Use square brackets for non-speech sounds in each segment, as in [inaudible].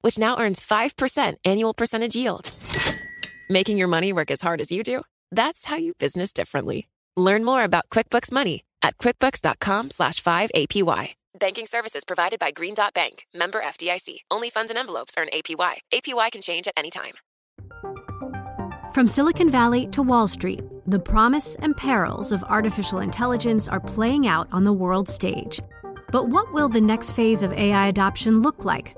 which now earns 5% annual percentage yield. Making your money work as hard as you do? That's how you business differently. Learn more about QuickBooks Money at quickbooks.com slash 5APY. Banking services provided by Green Dot Bank, member FDIC. Only funds and envelopes earn APY. APY can change at any time. From Silicon Valley to Wall Street, the promise and perils of artificial intelligence are playing out on the world stage. But what will the next phase of AI adoption look like?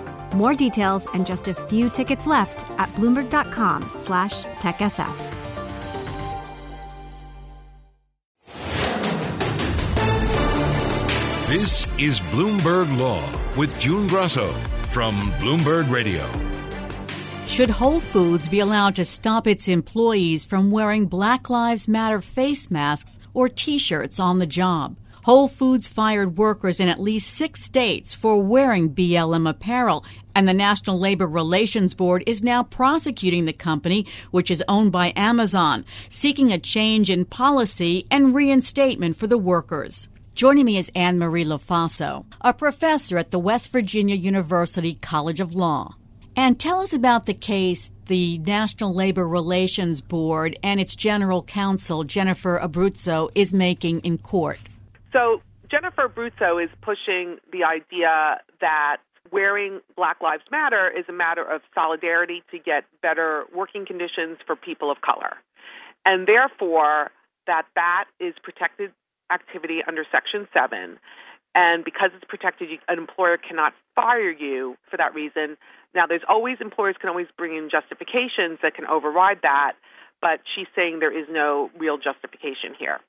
More details and just a few tickets left at bloomberg.com slash techsf. This is Bloomberg Law with June Grasso from Bloomberg Radio. Should Whole Foods be allowed to stop its employees from wearing Black Lives Matter face masks or t shirts on the job? Whole Foods fired workers in at least six states for wearing BLM apparel, and the National Labor Relations Board is now prosecuting the company, which is owned by Amazon, seeking a change in policy and reinstatement for the workers. Joining me is Anne Marie Lofaso, a professor at the West Virginia University College of Law. And tell us about the case the National Labor Relations Board and its general counsel, Jennifer Abruzzo, is making in court. So Jennifer Abruzzo is pushing the idea that wearing Black Lives Matter is a matter of solidarity to get better working conditions for people of color. And therefore, that that is protected activity under Section 7. And because it's protected, an employer cannot fire you for that reason. Now, there's always, employers can always bring in justifications that can override that, but she's saying there is no real justification here.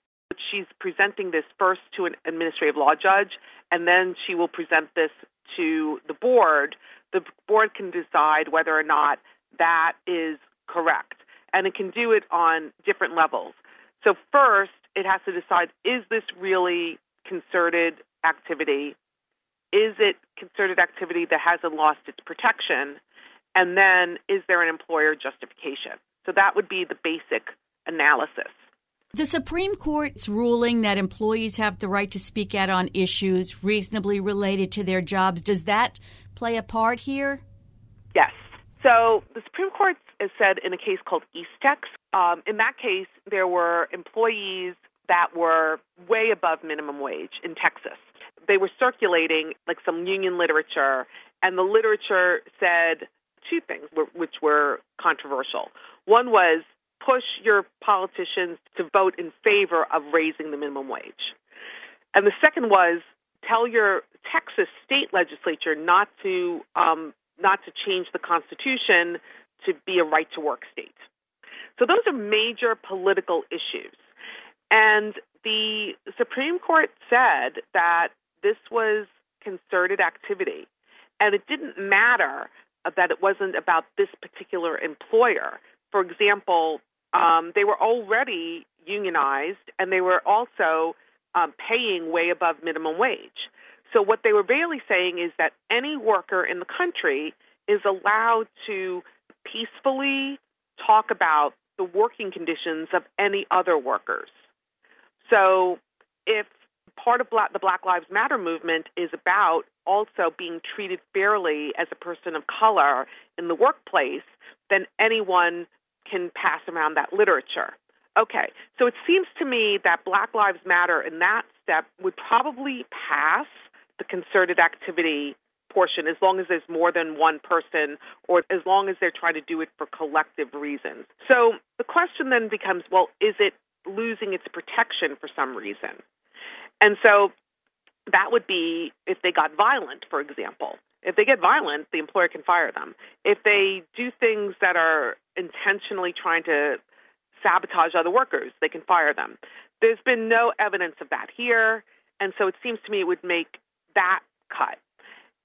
She's presenting this first to an administrative law judge, and then she will present this to the board. The board can decide whether or not that is correct, and it can do it on different levels. So, first, it has to decide is this really concerted activity? Is it concerted activity that hasn't lost its protection? And then, is there an employer justification? So, that would be the basic analysis. The Supreme Court's ruling that employees have the right to speak out on issues reasonably related to their jobs, does that play a part here? Yes. So the Supreme Court has said in a case called Eastex, um, in that case, there were employees that were way above minimum wage in Texas. They were circulating like some union literature, and the literature said two things which were controversial. One was push your politicians to vote in favor of raising the minimum wage. And the second was tell your Texas state legislature not to um, not to change the Constitution to be a right to work state. So those are major political issues. And the Supreme Court said that this was concerted activity. And it didn't matter that it wasn't about this particular employer. For example, um, they were already unionized and they were also um, paying way above minimum wage. So, what they were really saying is that any worker in the country is allowed to peacefully talk about the working conditions of any other workers. So, if part of Black, the Black Lives Matter movement is about also being treated fairly as a person of color in the workplace, then anyone can pass around that literature. Okay, so it seems to me that Black Lives Matter in that step would probably pass the concerted activity portion as long as there's more than one person or as long as they're trying to do it for collective reasons. So the question then becomes well, is it losing its protection for some reason. And so that would be if they got violent, for example. If they get violent, the employer can fire them. If they do things that are intentionally trying to sabotage other workers, they can fire them. There's been no evidence of that here, and so it seems to me it would make that cut.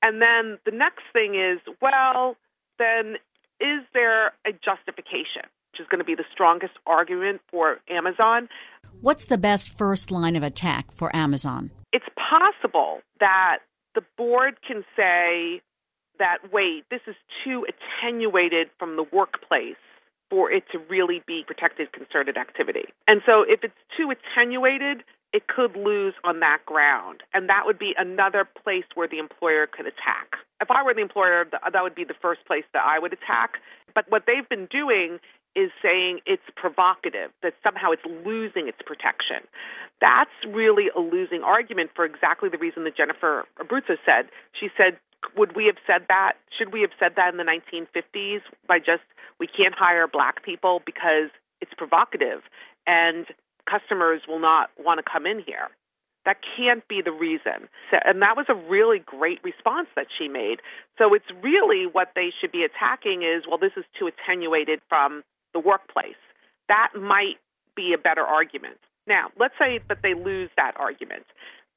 And then the next thing is, well, then is there a justification, which is going to be the strongest argument for Amazon? What's the best first line of attack for Amazon? It's possible that the board can say that, wait, this is too attenuated from the workplace for it to really be protected concerted activity. And so if it's too attenuated, it could lose on that ground. And that would be another place where the employer could attack. If I were the employer, that would be the first place that I would attack. But what they've been doing is saying it's provocative, that somehow it's losing its protection. That's really a losing argument for exactly the reason that Jennifer Abruzzo said. She said, would we have said that? Should we have said that in the 1950s by just, we can't hire black people because it's provocative and customers will not want to come in here? That can't be the reason. So, and that was a really great response that she made. So it's really what they should be attacking is, well, this is too attenuated from the workplace. That might be a better argument. Now, let's say that they lose that argument.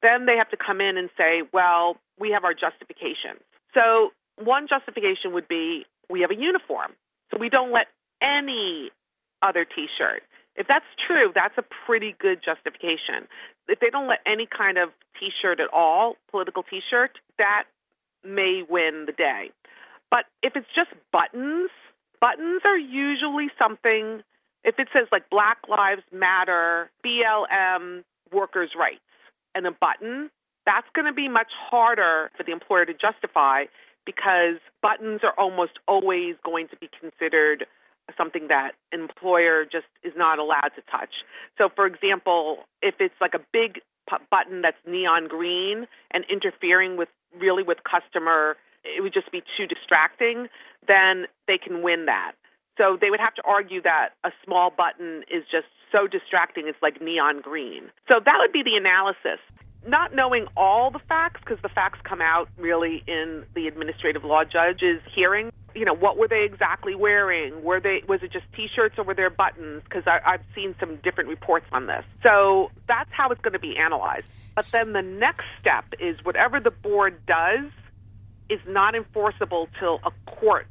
Then they have to come in and say, well, we have our justifications. So, one justification would be we have a uniform. So, we don't let any other t shirt. If that's true, that's a pretty good justification. If they don't let any kind of t shirt at all, political t shirt, that may win the day. But if it's just buttons, buttons are usually something, if it says like Black Lives Matter, BLM, workers' rights, and a button, that's going to be much harder for the employer to justify because buttons are almost always going to be considered something that an employer just is not allowed to touch. So, for example, if it's like a big button that's neon green and interfering with really with customer it would just be too distracting, then they can win that. So they would have to argue that a small button is just so distracting, it's like neon green. So that would be the analysis. Not knowing all the facts, because the facts come out really in the administrative law judge's hearing. You know, what were they exactly wearing? Were they was it just T-shirts or were there buttons? Because I've seen some different reports on this. So that's how it's going to be analyzed. But then the next step is whatever the board does is not enforceable till a court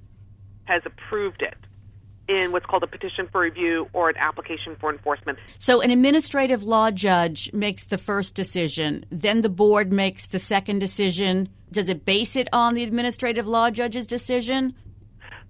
has approved it in what's called a petition for review or an application for enforcement. So, an administrative law judge makes the first decision, then the board makes the second decision. Does it base it on the administrative law judge's decision?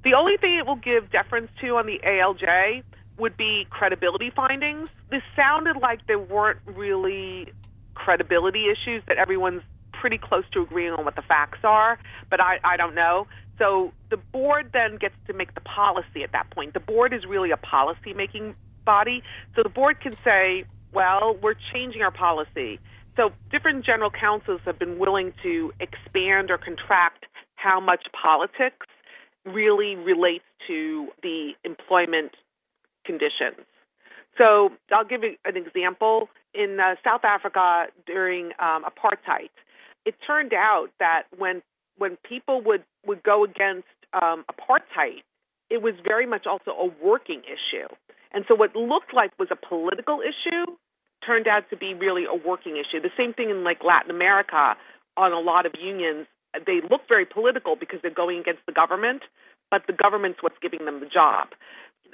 The only thing it will give deference to on the ALJ would be credibility findings. This sounded like there weren't really credibility issues that everyone's pretty close to agreeing on what the facts are, but I, I don't know. So the board then gets to make the policy at that point. The board is really a policy making body. So the board can say, well, we're changing our policy. So different general counsels have been willing to expand or contract how much politics really relates to the employment conditions. So I'll give you an example. In uh, South Africa during um, apartheid, it turned out that when when people would would go against um, apartheid, it was very much also a working issue. And so what looked like was a political issue turned out to be really a working issue. The same thing in like Latin America on a lot of unions. They look very political because they're going against the government, but the government's what's giving them the job.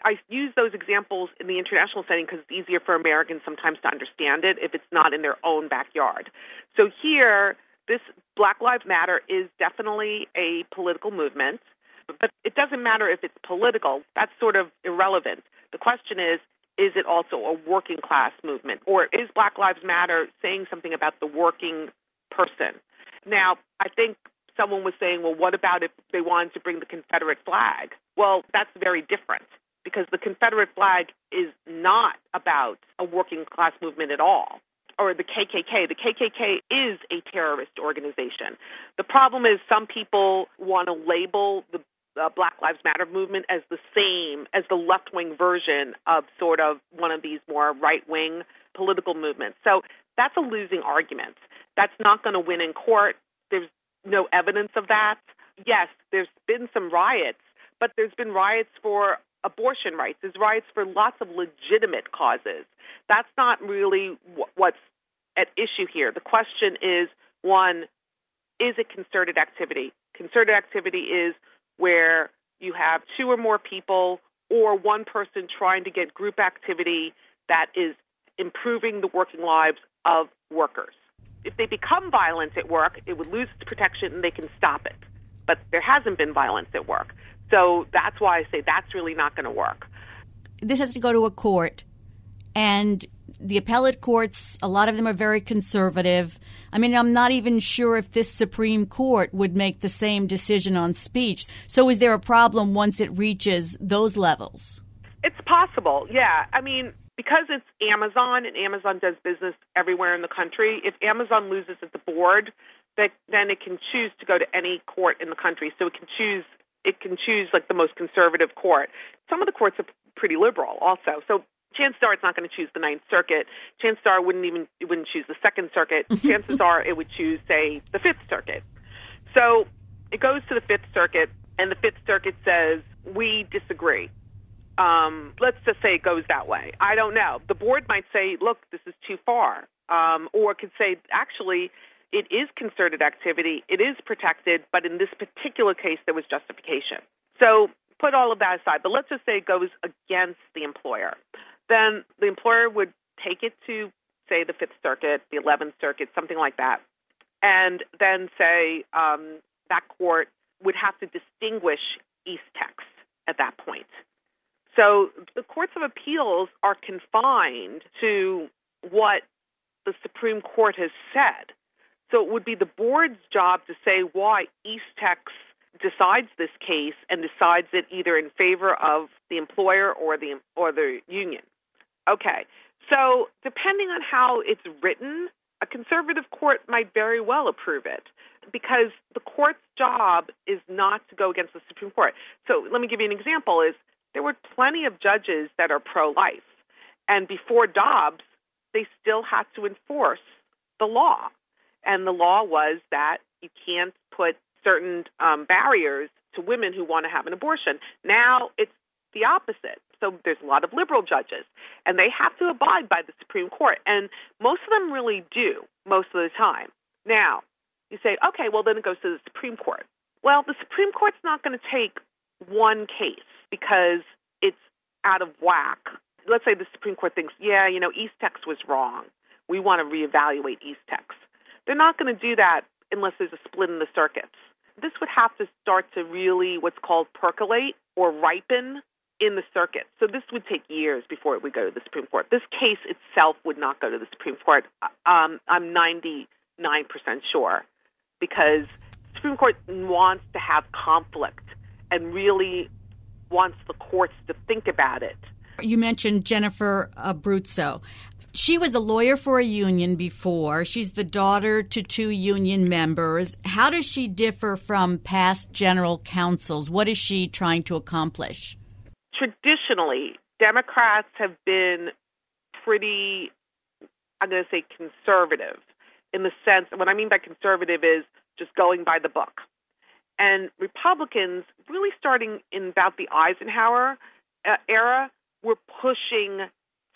I use those examples in the international setting because it's easier for Americans sometimes to understand it if it's not in their own backyard. So here, this Black Lives Matter is definitely a political movement, but it doesn't matter if it's political. That's sort of irrelevant. The question is, is it also a working class movement? Or is Black Lives Matter saying something about the working person? Now, I think someone was saying, well, what about if they wanted to bring the Confederate flag? Well, that's very different because the Confederate flag is not about a working class movement at all or the KKK. The KKK is a terrorist organization. The problem is some people want to label the uh, Black Lives Matter movement as the same as the left wing version of sort of one of these more right wing political movements. So that's a losing argument. That's not going to win in court. There's no evidence of that. Yes, there's been some riots, but there's been riots for abortion rights. is rights for lots of legitimate causes. That's not really what's at issue here. The question is one, is it concerted activity? Concerted activity is where you have two or more people or one person trying to get group activity that is improving the working lives of workers. If they become violent at work, it would lose its protection and they can stop it. But there hasn't been violence at work. So that's why I say that's really not going to work. This has to go to a court, and the appellate courts, a lot of them are very conservative. I mean, I'm not even sure if this Supreme Court would make the same decision on speech. So, is there a problem once it reaches those levels? It's possible, yeah. I mean, because it's Amazon and Amazon does business everywhere in the country, if Amazon loses at the board, that then it can choose to go to any court in the country. So it can choose it can choose like the most conservative court. Some of the courts are pretty liberal also. So chances are it's not going to choose the Ninth Circuit. Chances are it wouldn't even it wouldn't choose the Second Circuit. [laughs] chances are it would choose, say, the Fifth Circuit. So it goes to the Fifth Circuit, and the Fifth Circuit says we disagree. Um, let's just say it goes that way. I don't know. The board might say, look, this is too far, um, or could say, actually, it is concerted activity, it is protected, but in this particular case, there was justification. So put all of that aside, but let's just say it goes against the employer. Then the employer would take it to, say, the Fifth Circuit, the Eleventh Circuit, something like that, and then say um, that court would have to distinguish Eastex at that point. So the courts of appeals are confined to what the Supreme Court has said. So it would be the board's job to say why Eastex decides this case and decides it either in favor of the employer or the or the union. Okay. So depending on how it's written, a conservative court might very well approve it because the court's job is not to go against the Supreme Court. So let me give you an example is there were plenty of judges that are pro-life and before Dobbs they still had to enforce the law and the law was that you can't put certain um, barriers to women who want to have an abortion. Now it's the opposite. So there's a lot of liberal judges, and they have to abide by the Supreme Court, and most of them really do most of the time. Now you say, okay, well then it goes to the Supreme Court. Well, the Supreme Court's not going to take one case because it's out of whack. Let's say the Supreme Court thinks, yeah, you know, East Eastex was wrong. We want to reevaluate East Eastex. They're not going to do that unless there's a split in the circuits. This would have to start to really what's called percolate or ripen in the circuit. So this would take years before it would go to the Supreme Court. This case itself would not go to the Supreme Court. Um, I'm 99% sure because the Supreme Court wants to have conflict and really wants the courts to think about it. You mentioned Jennifer Abruzzo she was a lawyer for a union before. She's the daughter to two union members. How does she differ from past general counsels? What is she trying to accomplish? Traditionally, Democrats have been pretty, I'm going to say conservative in the sense, what I mean by conservative is just going by the book. And Republicans, really starting in about the Eisenhower uh, era, were pushing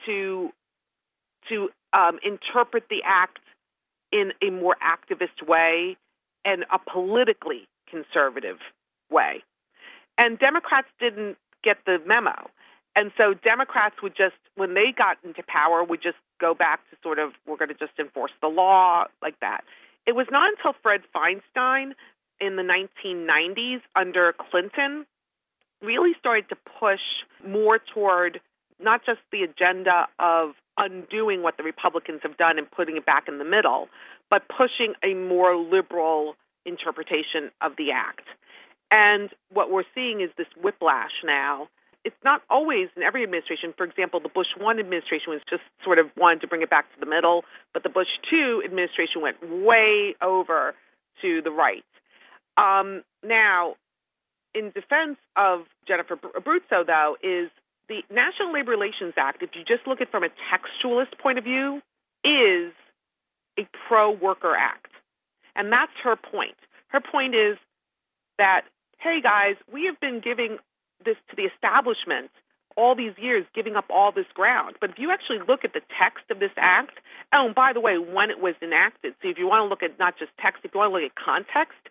to to um, interpret the act in a more activist way and a politically conservative way. And Democrats didn't get the memo. And so Democrats would just, when they got into power, would just go back to sort of, we're going to just enforce the law like that. It was not until Fred Feinstein in the 1990s under Clinton really started to push more toward not just the agenda of undoing what the Republicans have done and putting it back in the middle, but pushing a more liberal interpretation of the act. And what we're seeing is this whiplash now. It's not always in every administration. For example, the Bush 1 administration was just sort of wanted to bring it back to the middle, but the Bush 2 administration went way over to the right. Um, now, in defense of Jennifer Abruzzo, though, is the National Labor Relations Act, if you just look at it from a textualist point of view, is a pro worker act. And that's her point. Her point is that, hey guys, we have been giving this to the establishment all these years, giving up all this ground. But if you actually look at the text of this act, oh, and by the way, when it was enacted, so if you want to look at not just text, if you want to look at context,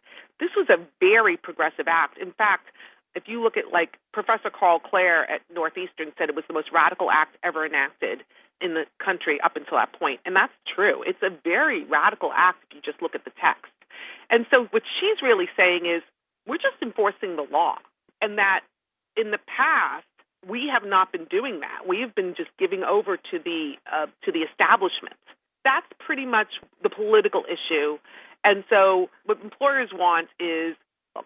this was a very progressive act. In fact, if you look at like Professor Karl Klare at Northeastern said it was the most radical act ever enacted in the country up until that point. And that's true. It's a very radical act if you just look at the text. And so what she's really saying is we're just enforcing the law. And that in the past, we have not been doing that. We have been just giving over to the uh, to the establishment. That's pretty much the political issue. And so what employers want is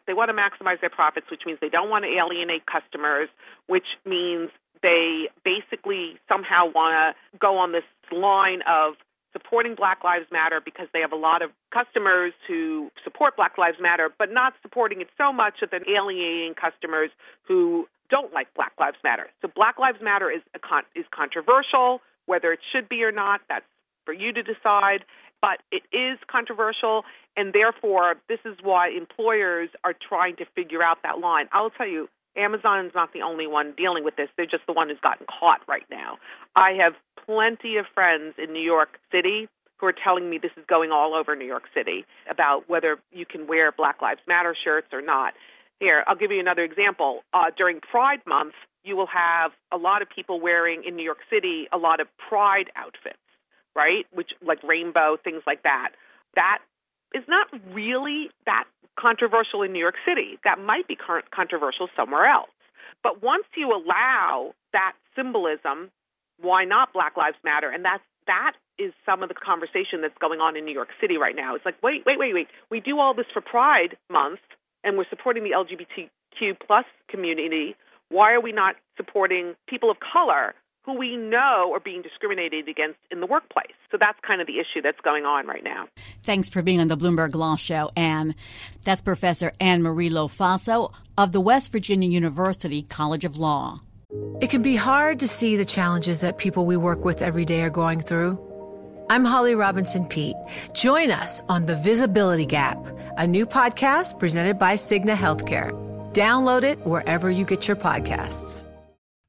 they want to maximize their profits, which means they don't want to alienate customers, which means they basically somehow want to go on this line of supporting Black Lives Matter because they have a lot of customers who support Black Lives Matter, but not supporting it so much that they're alienating customers who don't like Black Lives Matter. So Black Lives Matter is con- is controversial. Whether it should be or not, that's for you to decide. But it is controversial, and therefore, this is why employers are trying to figure out that line. I'll tell you, Amazon is not the only one dealing with this. They're just the one who's gotten caught right now. I have plenty of friends in New York City who are telling me this is going all over New York City about whether you can wear Black Lives Matter shirts or not. Here, I'll give you another example. Uh, during Pride Month, you will have a lot of people wearing in New York City a lot of pride outfits, right? Which like rainbow things like that. That is not really that controversial in New York City. That might be controversial somewhere else. But once you allow that symbolism, why not Black Lives Matter? And that's that is some of the conversation that's going on in New York City right now. It's like, wait, wait, wait, wait. We do all this for Pride Month, and we're supporting the LGBTQ plus community. Why are we not supporting people of color who we know are being discriminated against in the workplace. So that's kind of the issue that's going on right now. Thanks for being on the Bloomberg Law Show, Anne. That's Professor Anne Marie Lofaso of the West Virginia University College of Law. It can be hard to see the challenges that people we work with every day are going through. I'm Holly Robinson Peete. Join us on The Visibility Gap, a new podcast presented by Cigna Healthcare. Download it wherever you get your podcasts.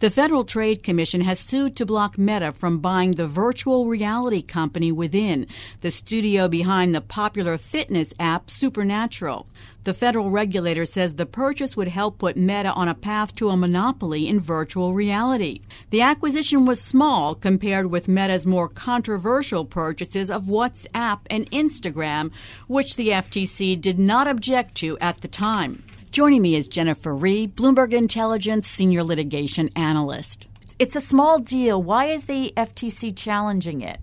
The Federal Trade Commission has sued to block Meta from buying the virtual reality company Within, the studio behind the popular fitness app Supernatural. The federal regulator says the purchase would help put Meta on a path to a monopoly in virtual reality. The acquisition was small compared with Meta's more controversial purchases of WhatsApp and Instagram, which the FTC did not object to at the time. Joining me is Jennifer Rie, Bloomberg Intelligence Senior Litigation Analyst. It's a small deal. Why is the FTC challenging it?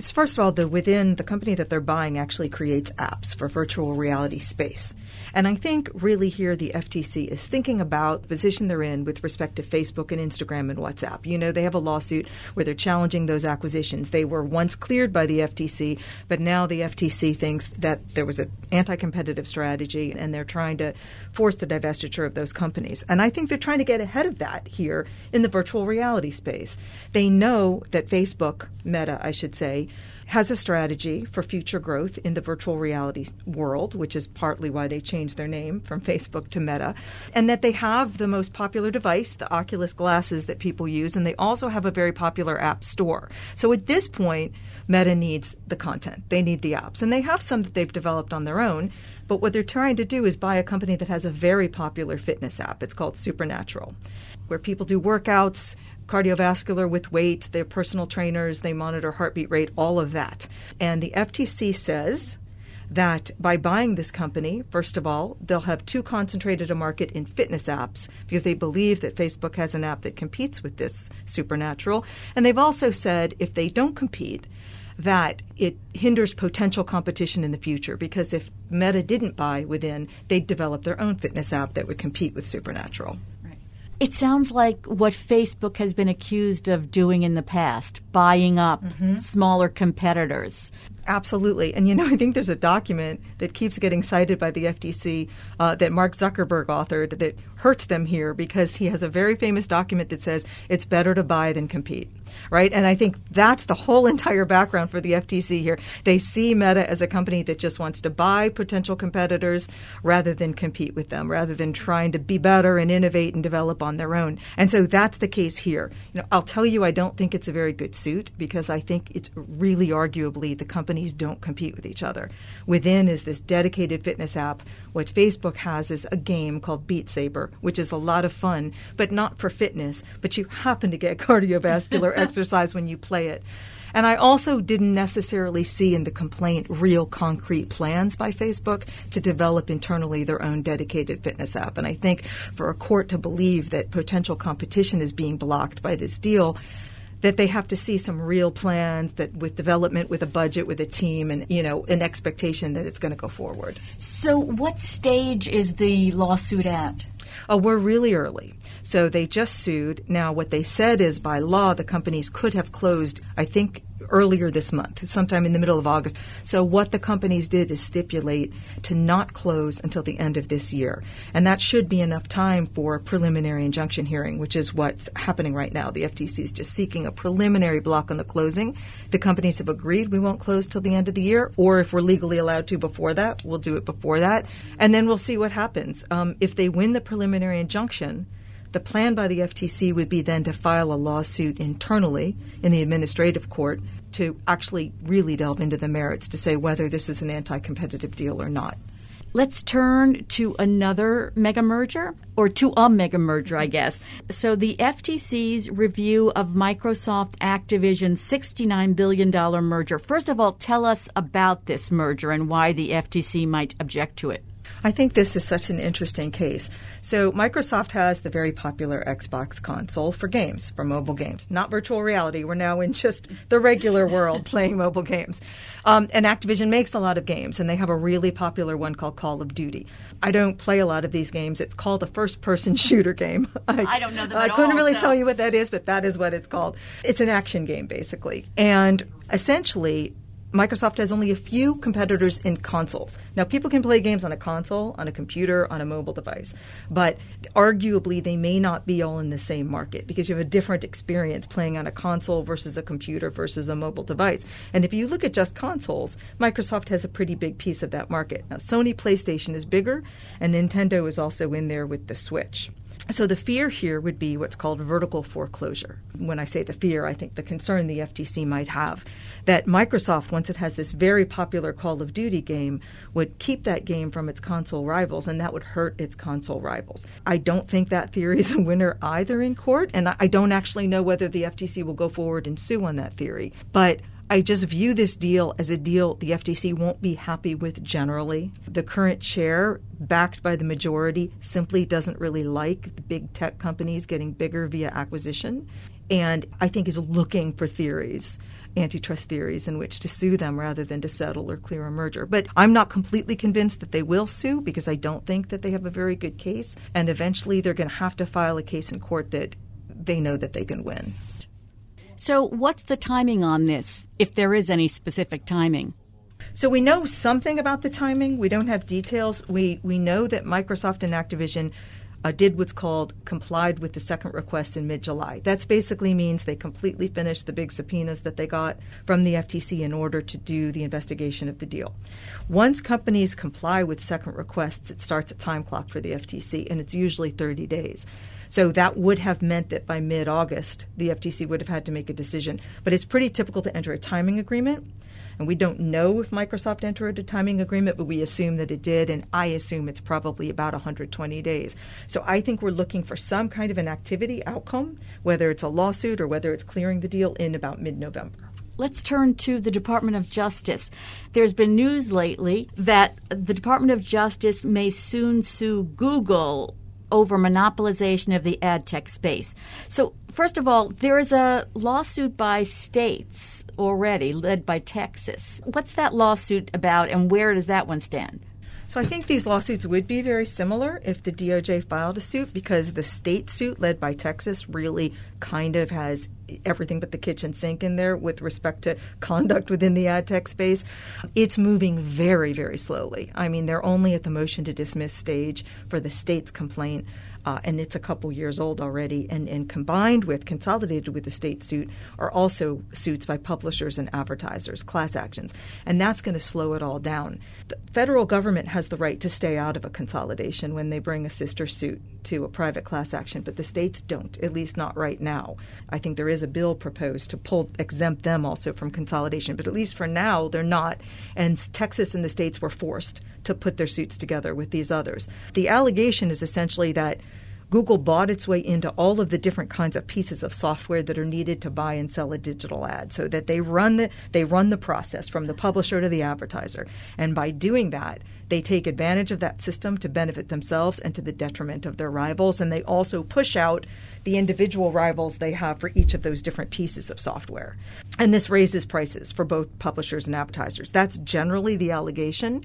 First of all, the within the company that they're buying actually creates apps for virtual reality space. And I think really here the FTC is thinking about the position they're in with respect to Facebook and Instagram and WhatsApp. You know, they have a lawsuit where they're challenging those acquisitions. They were once cleared by the FTC, but now the FTC thinks that there was an anti competitive strategy and they're trying to force the divestiture of those companies. And I think they're trying to get ahead of that here in the virtual reality space. They know that Facebook, Meta, I should say, has a strategy for future growth in the virtual reality world, which is partly why they changed their name from Facebook to Meta, and that they have the most popular device, the Oculus glasses that people use, and they also have a very popular app store. So at this point, Meta needs the content. They need the apps. And they have some that they've developed on their own. But what they're trying to do is buy a company that has a very popular fitness app. It's called Supernatural, where people do workouts, cardiovascular with weight, they're personal trainers, they monitor heartbeat rate, all of that. And the FTC says that by buying this company, first of all, they'll have too concentrated a market in fitness apps because they believe that Facebook has an app that competes with this Supernatural. And they've also said if they don't compete, that it hinders potential competition in the future because if Meta didn't buy within, they'd develop their own fitness app that would compete with Supernatural. It sounds like what Facebook has been accused of doing in the past, buying up mm-hmm. smaller competitors. Absolutely. And you know, I think there's a document that keeps getting cited by the FTC uh, that Mark Zuckerberg authored that hurts them here because he has a very famous document that says it's better to buy than compete. Right? And I think that's the whole [laughs] entire background for the FTC here. They see Meta as a company that just wants to buy potential competitors rather than compete with them, rather than trying to be better and innovate and develop on their own. And so that's the case here. You know, I'll tell you I don't think it's a very good suit because I think it's really arguably the company companies don't compete with each other. Within is this dedicated fitness app. What Facebook has is a game called Beat Saber, which is a lot of fun, but not for fitness, but you happen to get [laughs] cardiovascular [laughs] exercise when you play it. And I also didn't necessarily see in the complaint real concrete plans by Facebook to develop internally their own dedicated fitness app. And I think for a court to believe that potential competition is being blocked by this deal, that they have to see some real plans that with development with a budget with a team and you know an expectation that it's going to go forward so what stage is the lawsuit at Oh, we're really early. So they just sued. Now, what they said is by law, the companies could have closed, I think, earlier this month, sometime in the middle of August. So what the companies did is stipulate to not close until the end of this year. And that should be enough time for a preliminary injunction hearing, which is what's happening right now. The FTC is just seeking a preliminary block on the closing. The companies have agreed we won't close till the end of the year, or if we're legally allowed to before that, we'll do it before that. And then we'll see what happens. Um, if they win the preliminary injunction, the plan by the FTC would be then to file a lawsuit internally in the administrative court to actually really delve into the merits to say whether this is an anti competitive deal or not. Let's turn to another mega merger, or to a mega merger, I guess. So, the FTC's review of Microsoft Activision's $69 billion merger. First of all, tell us about this merger and why the FTC might object to it. I think this is such an interesting case. So, Microsoft has the very popular Xbox console for games, for mobile games, not virtual reality. We're now in just the regular world [laughs] playing mobile games. Um, and Activision makes a lot of games, and they have a really popular one called Call of Duty. I don't play a lot of these games. It's called a first person [laughs] shooter game. [laughs] I, I, don't know them I couldn't all, really so. tell you what that is, but that is what it's called. It's an action game, basically. And essentially, Microsoft has only a few competitors in consoles. Now, people can play games on a console, on a computer, on a mobile device, but arguably they may not be all in the same market because you have a different experience playing on a console versus a computer versus a mobile device. And if you look at just consoles, Microsoft has a pretty big piece of that market. Now, Sony PlayStation is bigger, and Nintendo is also in there with the Switch. So the fear here would be what's called vertical foreclosure. When I say the fear, I think the concern the FTC might have that Microsoft, once it has this very popular Call of Duty game, would keep that game from its console rivals, and that would hurt its console rivals. I don't think that theory is a winner either in court, and I don't actually know whether the FTC will go forward and sue on that theory. But I just view this deal as a deal the FTC won't be happy with generally. The current chair, backed by the majority, simply doesn't really like the big tech companies getting bigger via acquisition. And I think is looking for theories antitrust theories in which to sue them rather than to settle or clear a merger. But I'm not completely convinced that they will sue because I don't think that they have a very good case. And eventually they're going to have to file a case in court that they know that they can win. So, what's the timing on this, if there is any specific timing? So we know something about the timing. We don't have details. We we know that Microsoft and Activision uh, did what's called complied with the second request in mid July. That basically means they completely finished the big subpoenas that they got from the FTC in order to do the investigation of the deal. Once companies comply with second requests, it starts a time clock for the FTC, and it's usually 30 days. So that would have meant that by mid August, the FTC would have had to make a decision. But it's pretty typical to enter a timing agreement. And we don't know if Microsoft entered a timing agreement, but we assume that it did. And I assume it's probably about 120 days. So I think we're looking for some kind of an activity outcome, whether it's a lawsuit or whether it's clearing the deal in about mid November. Let's turn to the Department of Justice. There's been news lately that the Department of Justice may soon sue Google over monopolization of the ad tech space. So, first of all, there is a lawsuit by states already, led by Texas. What's that lawsuit about, and where does that one stand? So I think these lawsuits would be very similar if the DOJ filed a suit because the state suit led by Texas really kind of has everything but the kitchen sink in there with respect to conduct within the ad tech space. It's moving very, very slowly. I mean, they're only at the motion to dismiss stage for the state's complaint uh, and it's a couple years old already. And, and combined with, consolidated with the state suit, are also suits by publishers and advertisers, class actions. And that's going to slow it all down. The federal government has the right to stay out of a consolidation when they bring a sister suit to a private class action, but the states don't, at least not right now. I think there is a bill proposed to pull exempt them also from consolidation, but at least for now they're not. And Texas and the states were forced to put their suits together with these others. The allegation is essentially that Google bought its way into all of the different kinds of pieces of software that are needed to buy and sell a digital ad so that they run the they run the process from the publisher to the advertiser. And by doing that they take advantage of that system to benefit themselves and to the detriment of their rivals. And they also push out the individual rivals they have for each of those different pieces of software. And this raises prices for both publishers and advertisers. That's generally the allegation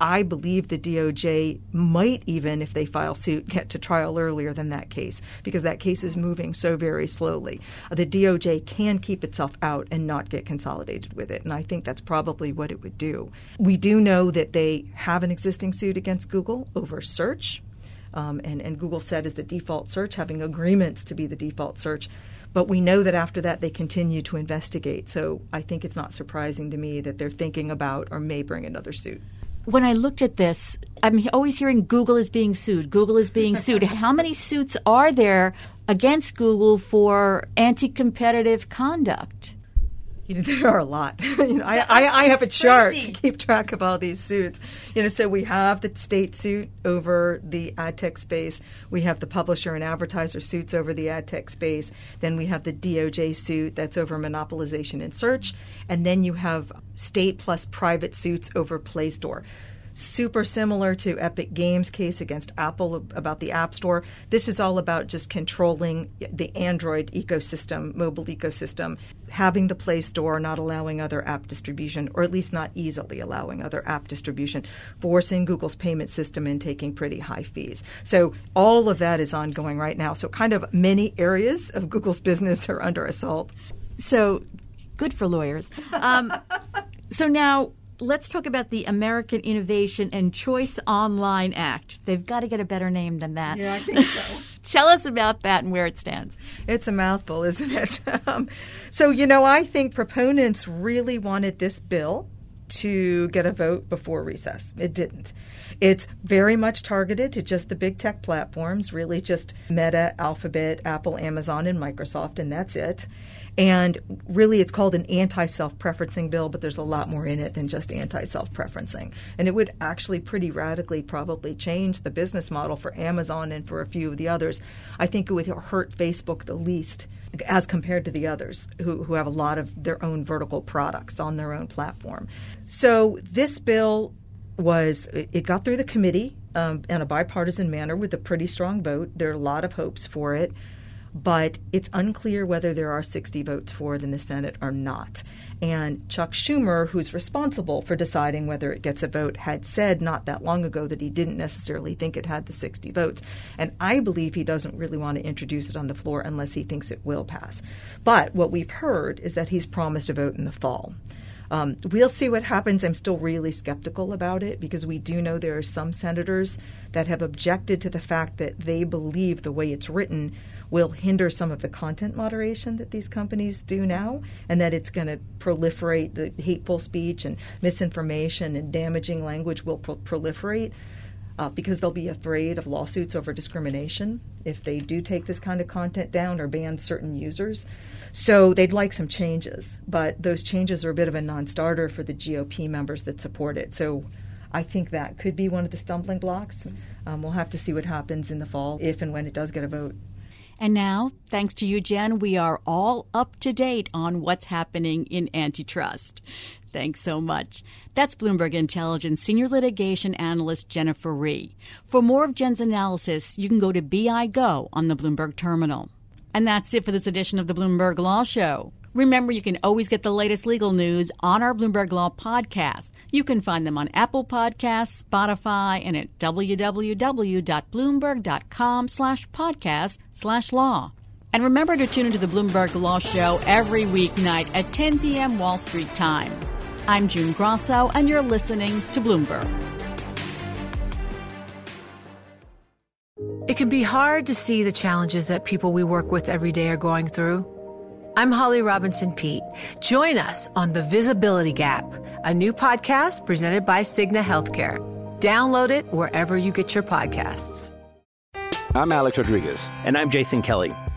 I believe the DOJ might even, if they file suit, get to trial earlier than that case because that case is moving so very slowly. The DOJ can keep itself out and not get consolidated with it, and I think that's probably what it would do. We do know that they have an existing suit against Google over search, um, and, and Google said is the default search, having agreements to be the default search. But we know that after that they continue to investigate. So I think it's not surprising to me that they're thinking about or may bring another suit when I looked at this, I'm always hearing Google is being sued. Google is being [laughs] sued. How many suits are there against Google for anti-competitive conduct? You know, [laughs] there are a lot. [laughs] you know, I, I, I, have a chart crazy. to keep track of all these suits. You know, so we have the state suit over the ad tech space. We have the publisher and advertiser suits over the ad tech space. Then we have the DOJ suit that's over monopolization and search. And then you have state plus private suits over Play Store super similar to Epic Games' case against Apple about the App Store. This is all about just controlling the Android ecosystem, mobile ecosystem, having the Play Store, not allowing other app distribution, or at least not easily allowing other app distribution, forcing Google's payment system and taking pretty high fees. So all of that is ongoing right now. So kind of many areas of Google's business are under assault. So good for lawyers. Um, [laughs] so now let's talk about the American Innovation and Choice Online Act. They've got to get a better name than that. Yeah, I think so. [laughs] Tell us about that and where it stands. It's a mouthful, isn't it? [laughs] um, so, you know, I think proponents really wanted this bill to get a vote before recess. It didn't. It's very much targeted to just the big tech platforms, really just Meta, Alphabet, Apple, Amazon, and Microsoft, and that's it. And really, it's called an anti self preferencing bill, but there's a lot more in it than just anti self preferencing. And it would actually pretty radically probably change the business model for Amazon and for a few of the others. I think it would hurt Facebook the least as compared to the others who, who have a lot of their own vertical products on their own platform. So this bill was, it got through the committee um, in a bipartisan manner with a pretty strong vote. There are a lot of hopes for it but it's unclear whether there are 60 votes for it in the Senate or not. And Chuck Schumer, who's responsible for deciding whether it gets a vote, had said not that long ago that he didn't necessarily think it had the 60 votes. And I believe he doesn't really want to introduce it on the floor unless he thinks it will pass. But what we've heard is that he's promised a vote in the fall. Um, we'll see what happens. I'm still really skeptical about it because we do know there are some senators that have objected to the fact that they believe the way it's written will hinder some of the content moderation that these companies do now, and that it's going to proliferate the hateful speech and misinformation and damaging language will pro- proliferate. Uh, because they'll be afraid of lawsuits over discrimination if they do take this kind of content down or ban certain users. So they'd like some changes, but those changes are a bit of a non starter for the GOP members that support it. So I think that could be one of the stumbling blocks. Um, we'll have to see what happens in the fall if and when it does get a vote. And now, thanks to you, Jen, we are all up to date on what's happening in antitrust. Thanks so much. That's Bloomberg Intelligence Senior Litigation Analyst Jennifer Rie. For more of Jen's analysis, you can go to BI Go on the Bloomberg Terminal. And that's it for this edition of the Bloomberg Law Show. Remember, you can always get the latest legal news on our Bloomberg Law podcast. You can find them on Apple Podcasts, Spotify, and at www.bloomberg.com slash podcast slash law. And remember to tune into the Bloomberg Law Show every weeknight at 10 p.m. Wall Street time. I'm June Grosso, and you're listening to Bloomberg. It can be hard to see the challenges that people we work with every day are going through. I'm Holly Robinson Peete. Join us on The Visibility Gap, a new podcast presented by Cigna Healthcare. Download it wherever you get your podcasts. I'm Alex Rodriguez. And I'm Jason Kelly.